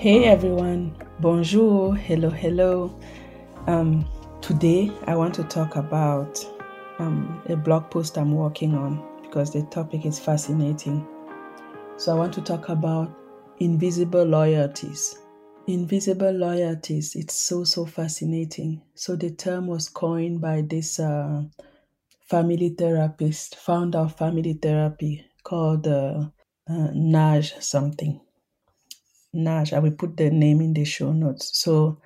Hey everyone, bonjour, hello, hello. Um, today I want to talk about um, a blog post I'm working on because the topic is fascinating. So I want to talk about invisible loyalties. Invisible loyalties, it's so, so fascinating. So the term was coined by this uh, family therapist, founder of family therapy called uh, uh, Naj something. Nash. I will put the name in the show notes. So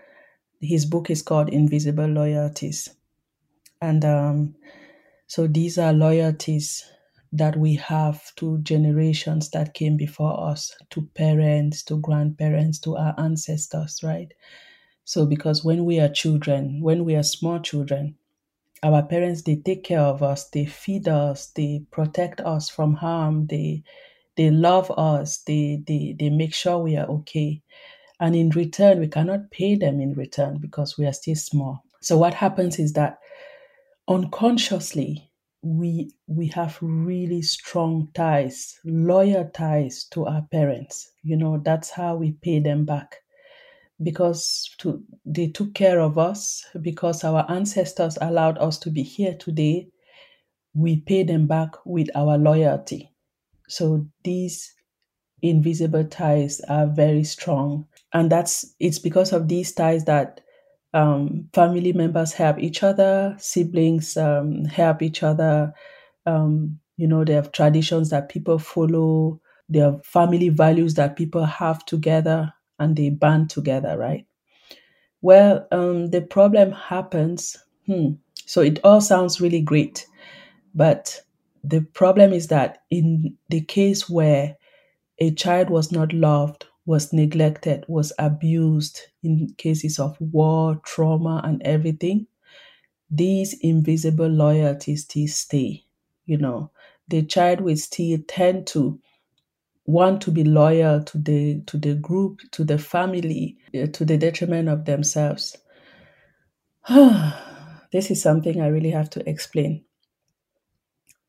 his book is called Invisible Loyalties. And um, so these are loyalties that we have to generations that came before us, to parents, to grandparents, to our ancestors, right? So because when we are children, when we are small children, our parents they take care of us, they feed us, they protect us from harm, they they love us, they they they make sure we are okay. And in return, we cannot pay them in return because we are still small. So what happens is that unconsciously we we have really strong ties, loyal ties to our parents. You know, that's how we pay them back. Because to, they took care of us, because our ancestors allowed us to be here today, we pay them back with our loyalty. So these invisible ties are very strong. And that's it's because of these ties that um, family members help each other, siblings um, help each other. Um, you know, they have traditions that people follow, there are family values that people have together, and they band together, right? Well, um, the problem happens. Hmm, so it all sounds really great, but the problem is that in the case where a child was not loved, was neglected, was abused in cases of war, trauma, and everything, these invisible loyalties still stay. You know, the child will still tend to want to be loyal to the to the group, to the family, uh, to the detriment of themselves. this is something I really have to explain.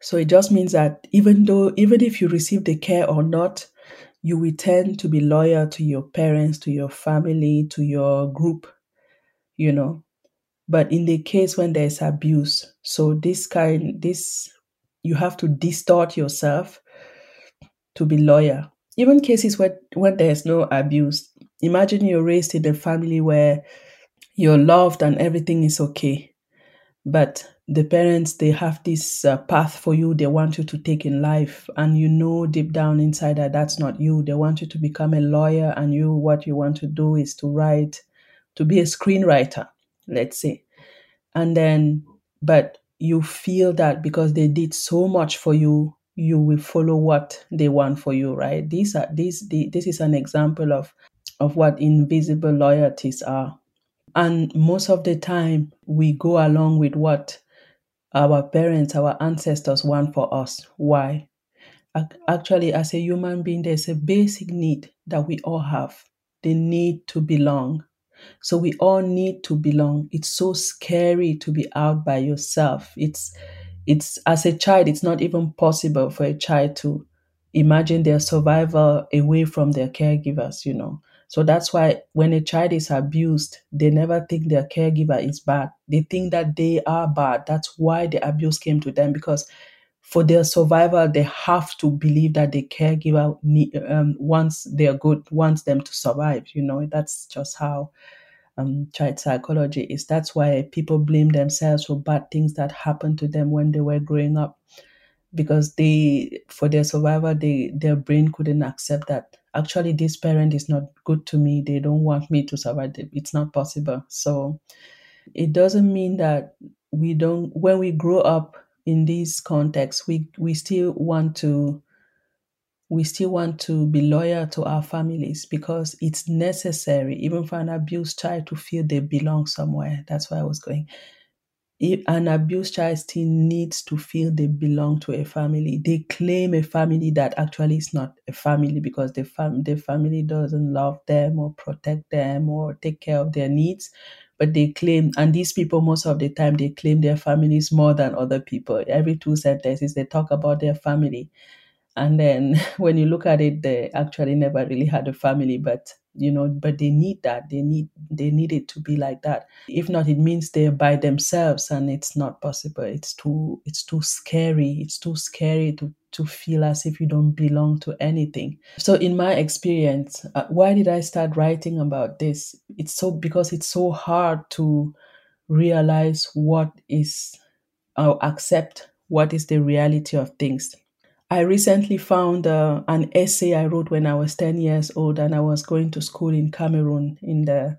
So it just means that even though even if you receive the care or not, you will tend to be loyal to your parents, to your family, to your group, you know. But in the case when there's abuse, so this kind, this, you have to distort yourself to be loyal. Even cases where when there's no abuse, imagine you're raised in a family where you're loved and everything is okay. But the parents they have this uh, path for you they want you to take in life. And you know deep down inside that that's not you. They want you to become a lawyer and you what you want to do is to write to be a screenwriter let's say. And then but you feel that because they did so much for you you will follow what they want for you right? These are these the, this is an example of of what invisible loyalties are. And most of the time we go along with what our parents, our ancestors want for us. Why? Actually, as a human being, there's a basic need that we all have the need to belong. So we all need to belong. It's so scary to be out by yourself. It's it's as a child, it's not even possible for a child to imagine their survival away from their caregivers, you know. So that's why when a child is abused, they never think their caregiver is bad. They think that they are bad. That's why the abuse came to them because for their survival, they have to believe that the caregiver um, wants their good, wants them to survive. You know, that's just how um, child psychology is. That's why people blame themselves for bad things that happened to them when they were growing up because they for their survival they their brain couldn't accept that actually this parent is not good to me. They don't want me to survive. It's not possible. So it doesn't mean that we don't when we grow up in this context we we still want to we still want to be loyal to our families because it's necessary. Even for an abused child to feel they belong somewhere. That's where i was going an abused child still needs to feel they belong to a family. They claim a family that actually is not a family because the, fam- the family doesn't love them or protect them or take care of their needs. But they claim, and these people, most of the time, they claim their families more than other people. Every two sentences, they talk about their family. And then when you look at it they actually never really had a family but you know but they need that. They need they need it to be like that. If not it means they're by themselves and it's not possible. It's too it's too scary. It's too scary to to feel as if you don't belong to anything. So in my experience uh, why did i start writing about this? It's so because it's so hard to realize what is or accept what is the reality of things I recently found uh, an essay I wrote when I was 10 years old and I was going to school in Cameroon in the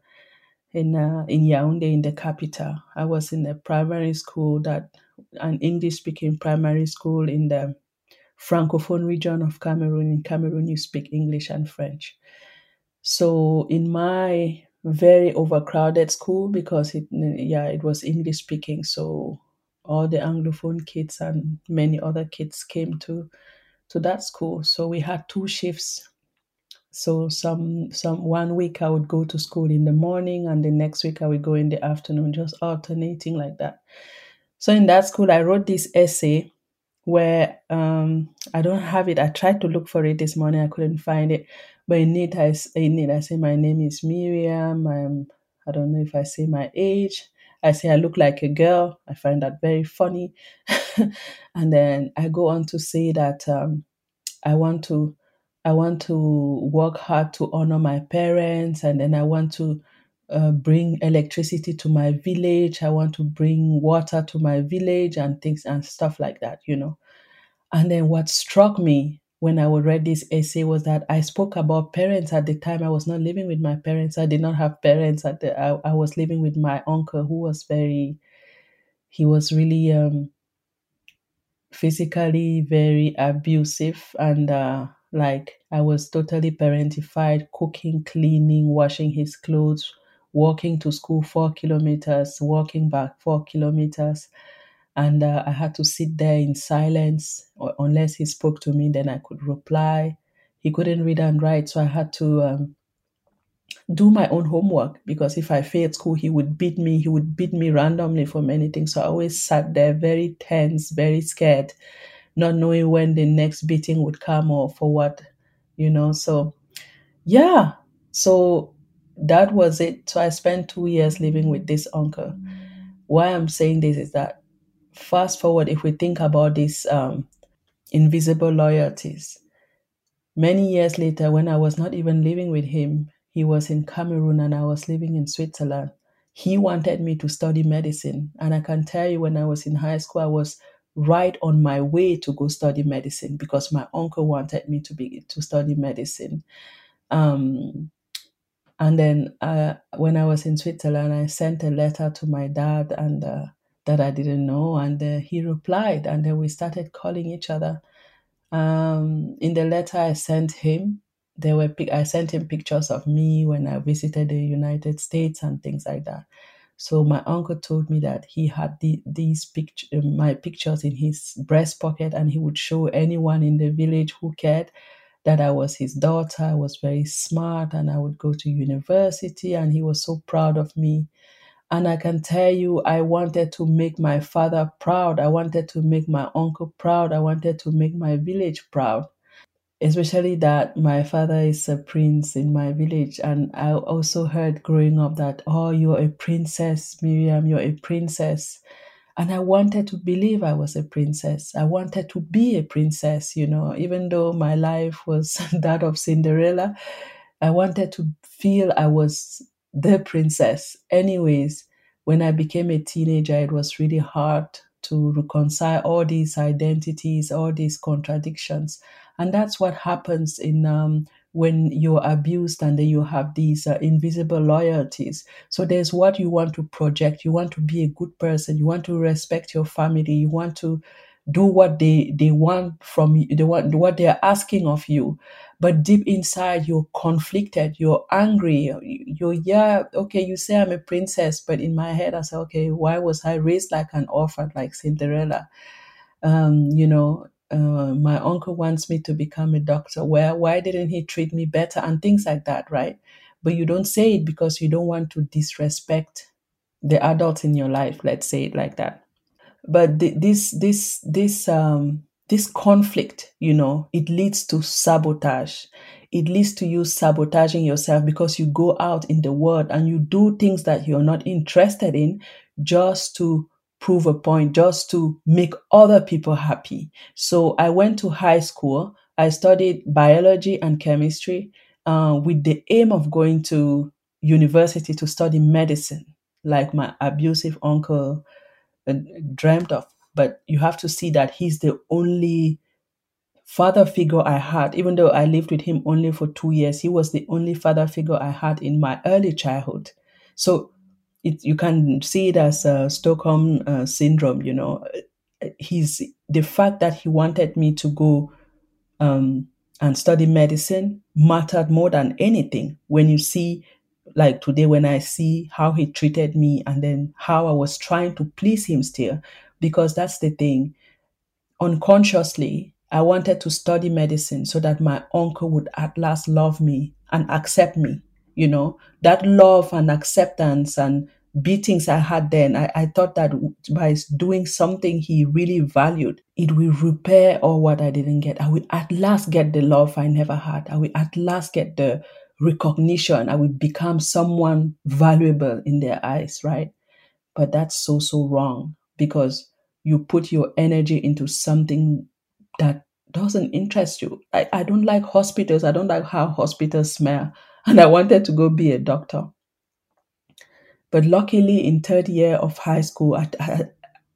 in uh, in Yaoundé in the capital. I was in a primary school that an English speaking primary school in the francophone region of Cameroon. In Cameroon you speak English and French. So in my very overcrowded school because it yeah it was English speaking so all the anglophone kids and many other kids came to to that school. So we had two shifts. So some some one week i would go to school in the morning and the next week i would go in the afternoon just alternating like that. So in that school i wrote this essay where um i don't have it. I tried to look for it this morning. I couldn't find it. But in it i, in it, I say my name is miriam. I'm i don't know if i say my age I say I look like a girl. I find that very funny. and then I go on to say that um, I want to I want to work hard to honor my parents, and then I want to uh, bring electricity to my village. I want to bring water to my village and things and stuff like that, you know. And then what struck me when I would read this essay was that I spoke about parents at the time. I was not living with my parents. I did not have parents at the. I, I was living with my uncle, who was very. He was really um, physically very abusive, and uh, like I was totally parentified, cooking, cleaning, washing his clothes, walking to school four kilometers, walking back four kilometers and uh, I had to sit there in silence, unless he spoke to me, then I could reply. He couldn't read and write, so I had to um, do my own homework because if I failed school, he would beat me. He would beat me randomly for many things. So I always sat there very tense, very scared, not knowing when the next beating would come or for what, you know. So, yeah, so that was it. So I spent two years living with this uncle. Why I'm saying this is that fast forward, if we think about these um, invisible loyalties, many years later, when I was not even living with him, he was in Cameroon and I was living in Switzerland. He wanted me to study medicine. And I can tell you, when I was in high school, I was right on my way to go study medicine because my uncle wanted me to be to study medicine. Um, and then uh, when I was in Switzerland, I sent a letter to my dad and uh, that I didn't know, and uh, he replied, and then we started calling each other. Um, in the letter I sent him, there were I sent him pictures of me when I visited the United States and things like that. So my uncle told me that he had the, these picture, my pictures in his breast pocket, and he would show anyone in the village who cared that I was his daughter. I was very smart, and I would go to university, and he was so proud of me. And I can tell you, I wanted to make my father proud. I wanted to make my uncle proud. I wanted to make my village proud. Especially that my father is a prince in my village. And I also heard growing up that, oh, you're a princess, Miriam, you're a princess. And I wanted to believe I was a princess. I wanted to be a princess, you know, even though my life was that of Cinderella. I wanted to feel I was the princess. Anyways, when I became a teenager, it was really hard to reconcile all these identities, all these contradictions. And that's what happens in um, when you're abused and then you have these uh, invisible loyalties. So there's what you want to project. You want to be a good person. You want to respect your family. You want to do what they they want from you. They want what they're asking of you but deep inside you're conflicted you're angry you're yeah okay you say i'm a princess but in my head i say okay why was i raised like an orphan like cinderella? Um, you know uh, my uncle wants me to become a doctor. Where why didn't he treat me better? And things like that right? But you don't say it because you don't want to disrespect the adults in your life let's say it like that. But th- this this this um this conflict, you know, it leads to sabotage. It leads to you sabotaging yourself because you go out in the world and you do things that you're not interested in just to prove a point, just to make other people happy. So I went to high school. I studied biology and chemistry uh, with the aim of going to university to study medicine, like my abusive uncle uh, dreamt of. But you have to see that he's the only father figure I had, even though I lived with him only for two years, he was the only father figure I had in my early childhood. So it, you can see it as a Stockholm uh, syndrome, you know. He's the fact that he wanted me to go um, and study medicine mattered more than anything. When you see, like today, when I see how he treated me and then how I was trying to please him still, because that's the thing. Unconsciously, I wanted to study medicine so that my uncle would at last love me and accept me. You know, that love and acceptance and beatings I had then, I, I thought that by doing something he really valued, it will repair all what I didn't get. I will at last get the love I never had. I will at last get the recognition. I will become someone valuable in their eyes, right? But that's so, so wrong because you put your energy into something that doesn't interest you. I, I don't like hospitals. I don't like how hospitals smell. And I wanted to go be a doctor. But luckily, in third year of high school, I, I,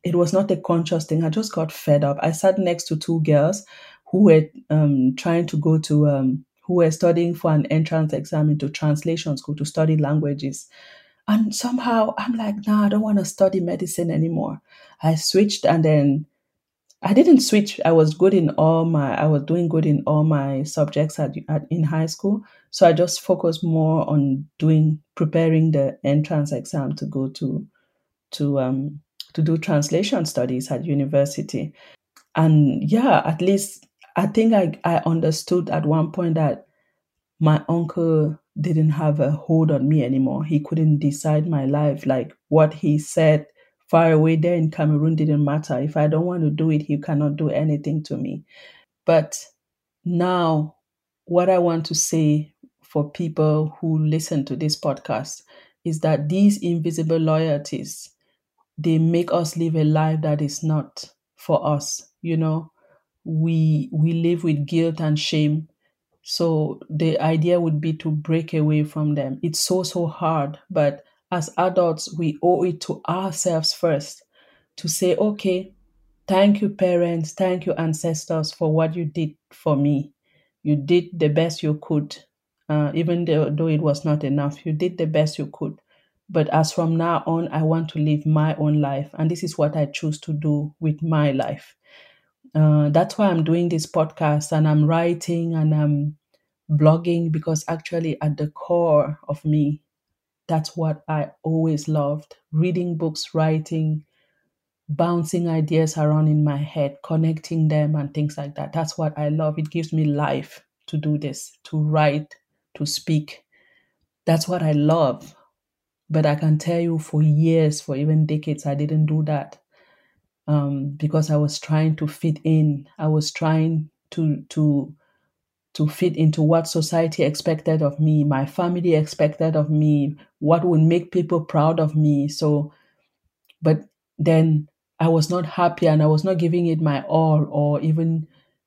it was not a conscious thing. I just got fed up. I sat next to two girls who were um, trying to go to, um, who were studying for an entrance exam into translation school to study languages. And somehow I'm like, nah, I don't want to study medicine anymore. I switched and then I didn't switch. I was good in all my, I was doing good in all my subjects at, at in high school. So I just focused more on doing, preparing the entrance exam to go to, to, um, to do translation studies at university. And yeah, at least I think I, I understood at one point that my uncle didn't have a hold on me anymore. He couldn't decide my life. Like what he said far away there in Cameroon didn't matter. If I don't want to do it, he cannot do anything to me. But now, what I want to say for people who listen to this podcast is that these invisible loyalties they make us live a life that is not for us you know we we live with guilt and shame so the idea would be to break away from them it's so so hard but as adults, we owe it to ourselves first to say, okay, thank you, parents, thank you, ancestors, for what you did for me. You did the best you could, uh, even though, though it was not enough. You did the best you could. But as from now on, I want to live my own life. And this is what I choose to do with my life. Uh, that's why I'm doing this podcast and I'm writing and I'm blogging because actually, at the core of me, that's what I always loved reading books, writing, bouncing ideas around in my head, connecting them, and things like that. That's what I love. It gives me life to do this, to write, to speak. That's what I love. But I can tell you for years, for even decades, I didn't do that um, because I was trying to fit in. I was trying to to to fit into what society expected of me, my family expected of me, what would make people proud of me. So, but then I was not happy and I was not giving it my all or even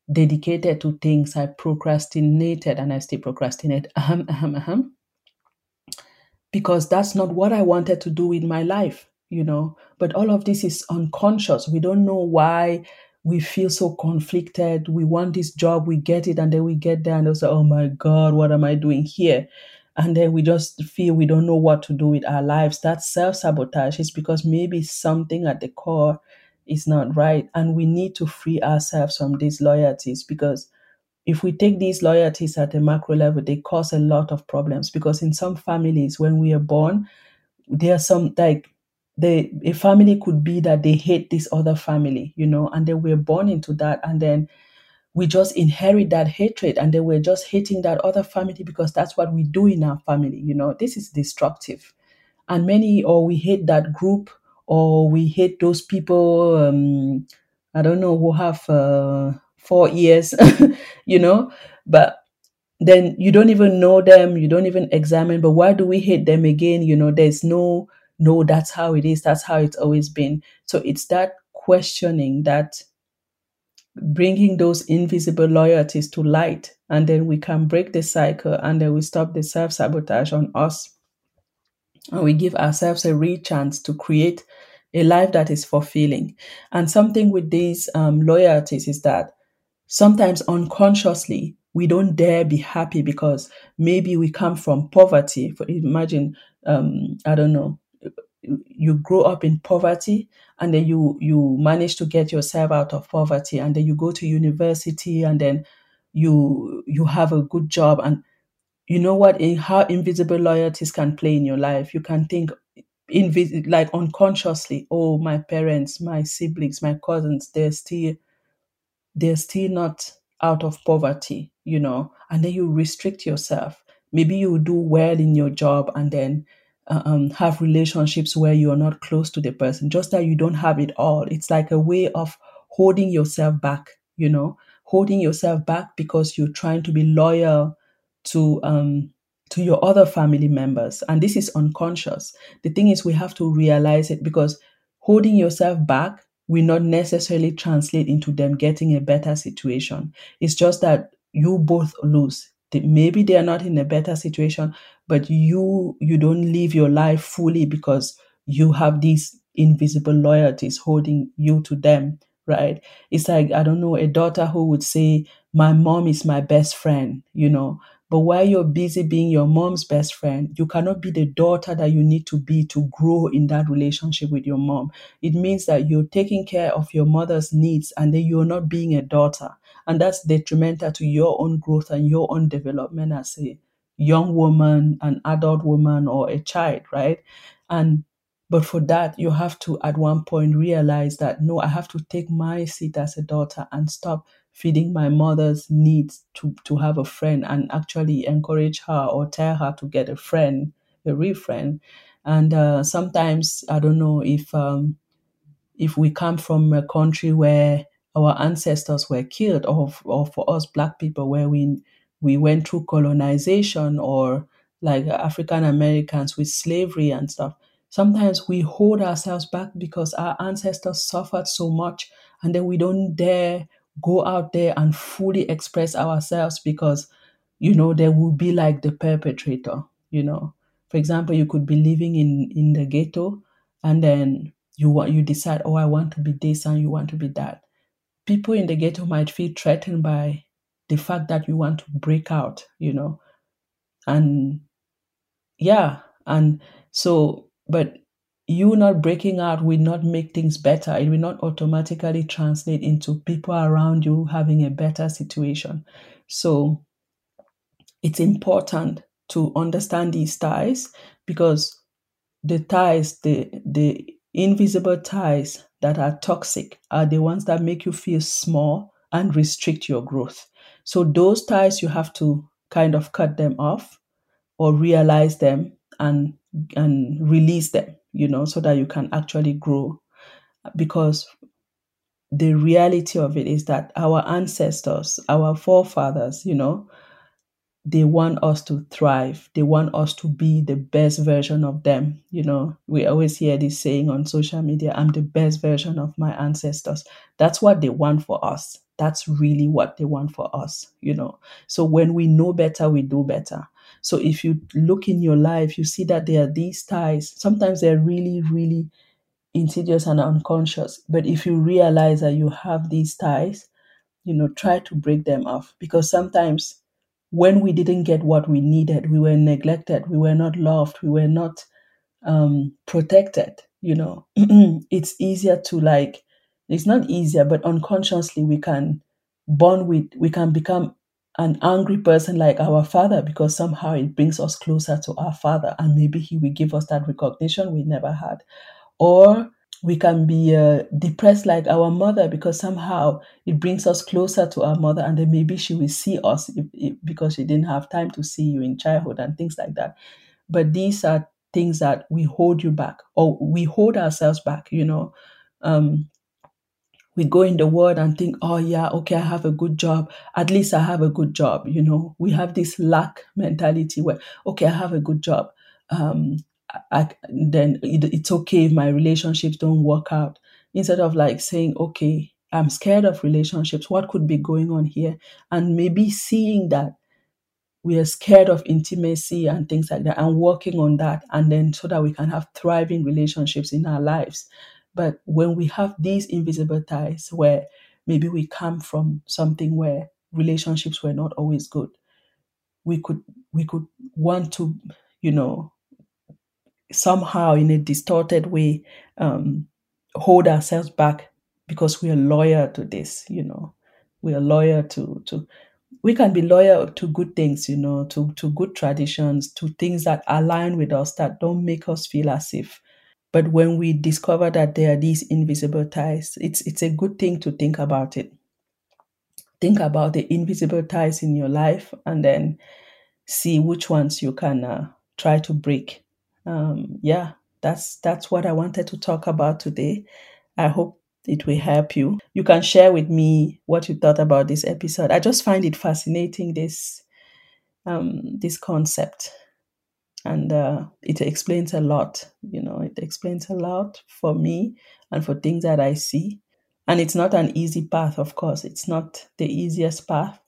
dedicated to things. I procrastinated and I still procrastinate. Ahem, ahem, ahem. Because that's not what I wanted to do with my life, you know. But all of this is unconscious. We don't know why we feel so conflicted. We want this job, we get it, and then we get there and they say, oh my God, what am I doing here? And then we just feel we don't know what to do with our lives. That self sabotage is because maybe something at the core is not right. And we need to free ourselves from these loyalties because if we take these loyalties at a macro level, they cause a lot of problems. Because in some families, when we are born, there are some like they a family could be that they hate this other family, you know, and they were born into that, and then we just inherit that hatred, and they were just hating that other family because that's what we do in our family, you know. This is destructive, and many or we hate that group or we hate those people um, I don't know who have uh, four ears, you know, but then you don't even know them, you don't even examine, but why do we hate them again? You know, there's no, no, that's how it is, that's how it's always been. So it's that questioning that bringing those invisible loyalties to light, and then we can break the cycle and then we stop the self sabotage on us. And we give ourselves a real chance to create a life that is fulfilling. And something with these um, loyalties is that sometimes unconsciously we don't dare be happy because maybe we come from poverty. For imagine, um, I don't know, you grow up in poverty and then you you manage to get yourself out of poverty and then you go to university and then you you have a good job and you know what in how invisible loyalties can play in your life you can think invis- like unconsciously oh my parents my siblings my cousins they're still they're still not out of poverty, you know, and then you restrict yourself. Maybe you do well in your job and then um, have relationships where you're not close to the person, just that you don't have it all. It's like a way of holding yourself back, you know, holding yourself back because you're trying to be loyal to um, to your other family members, and this is unconscious. The thing is, we have to realize it because holding yourself back will not necessarily translate into them getting a better situation. It's just that you both lose. Maybe they are not in a better situation, but you you don't live your life fully because you have these invisible loyalties holding you to them, right? It's like I don't know a daughter who would say, "My mom is my best friend," you know, but while you're busy being your mom's best friend, you cannot be the daughter that you need to be to grow in that relationship with your mom. It means that you're taking care of your mother's needs and then you're not being a daughter. And that's detrimental to your own growth and your own development as a young woman, an adult woman, or a child, right? And but for that, you have to at one point realize that no, I have to take my seat as a daughter and stop feeding my mother's needs to, to have a friend and actually encourage her or tell her to get a friend, a real friend. And uh, sometimes, I don't know if um, if we come from a country where our ancestors were killed, or, or for us black people, where we we went through colonization, or like African Americans with slavery and stuff. Sometimes we hold ourselves back because our ancestors suffered so much, and then we don't dare go out there and fully express ourselves because you know there will be like the perpetrator you know for example you could be living in in the ghetto and then you want you decide oh i want to be this and you want to be that people in the ghetto might feel threatened by the fact that you want to break out you know and yeah and so but you not breaking out will not make things better. It will not automatically translate into people around you having a better situation. So it's important to understand these ties because the ties, the the invisible ties that are toxic are the ones that make you feel small and restrict your growth. So those ties you have to kind of cut them off or realize them and and release them you know so that you can actually grow. Because the reality of it is that our ancestors our forefathers you know they want us to thrive. They want us to be the best version of them you know. We always hear this saying on social media i'm the best version of my ancestors. That's what they want for us that's really what they want for us you know. So when we know better we do better. So if you look in your life you see that there are these ties. Sometimes they're really really insidious and unconscious. But if you realize that you have these ties you know try to break them off. Because sometimes when we didn't get what we needed we were neglected we were not loved we were not um, protected you know. It's easier to like it's not easier but unconsciously we can bond with we can become an angry person like our father because somehow it brings us closer to our father and maybe he will give us that recognition we never had. Or we can be uh, depressed like our mother because somehow it brings us closer to our mother and then maybe she will see us if, if, because she didn't have time to see you in childhood and things like that. But these are things that we hold you back or we hold ourselves back you know. Um, we go in the world and think, oh yeah, okay, I have a good job. At least I have a good job. You know, we have this lack mentality where, okay, I have a good job. Um, I, then it, it's okay if my relationships don't work out. Instead of like saying, okay, I'm scared of relationships. What could be going on here? And maybe seeing that we are scared of intimacy and things like that and working on that and then so that we can have thriving relationships in our lives but when we have these invisible ties where maybe we come from something where relationships were not always good we could we could want to you know somehow in a distorted way um, hold ourselves back because we are loyal to this you know. We are loyal to to we can be loyal to good things you know to to good traditions to things that align with us that don't make us feel as if but when we discover that there are these invisible ties it's it's a good thing to think about it think about the invisible ties in your life and then see which ones you can uh, try to break um, yeah that's that's what i wanted to talk about today i hope it will help you. You can share with me what you thought about this episode. I just find it fascinating this um, this concept, and uh, it explains a lot. You know, it explains a lot for me and for things that I see. And it's not an easy path, of course. It's not the easiest path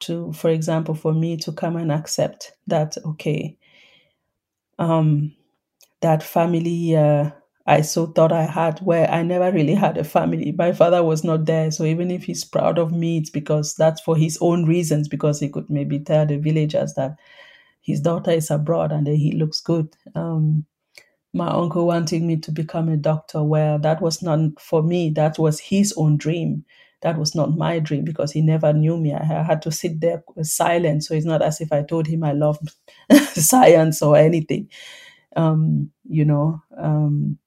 to, for example, for me to come and accept that okay, um, that family. Uh, I so thought I had, where I never really had a family. My father was not there. So even if he's proud of me, it's because that's for his own reasons, because he could maybe tell the villagers that his daughter is abroad and he looks good. Um, my uncle wanting me to become a doctor, where that was not for me, that was his own dream. That was not my dream because he never knew me. I had to sit there silent. So it's not as if I told him I love science or anything. Um, you know, um,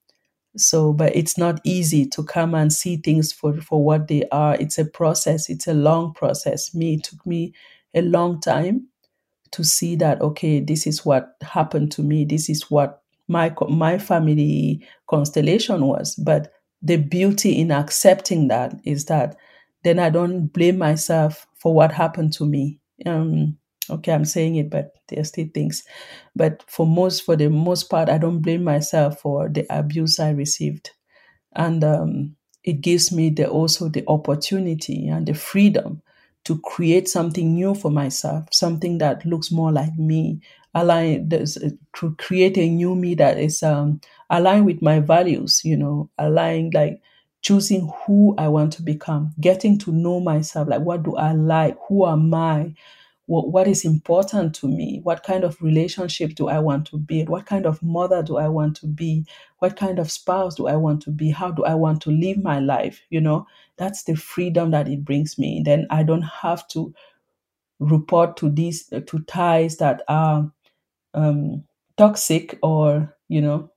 so but it's not easy to come and see things for for what they are it's a process it's a long process me it took me a long time to see that okay this is what happened to me this is what my my family constellation was. But the beauty in accepting that is that then i don't blame myself for what happened to me. Um okay i'm saying it but there are still things. But for most for the most part i don't blame myself for the abuse i received. And um, it gives me the also the opportunity and the freedom to create something new for myself something that looks more like me align to create a new me that is um, aligned with my values you know aligned like choosing who i want to become getting to know myself like what do i like who am i what, what is important to me what kind of relationship do i want to build what kind of mother do i want to be what kind of spouse do i want to be how do i want to live my life you know that's the freedom that it brings me. Then i don't have to report to these to ties that are um, toxic or you know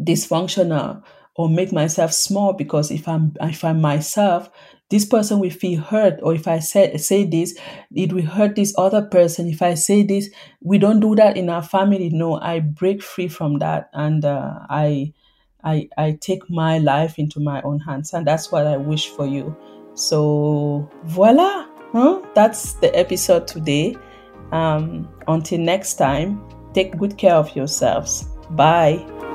dysfunctional or make myself small because if i'm if i'm myself this person will feel hurt. Or if i say, say this it will hurt this other person. If i say this we don't do that in our family. No i break free from that. And uh, i i i take my life into my own hands and that's what i wish for you. So voila huh? that's the episode today. Um, until next time take good care of yourselves. Bye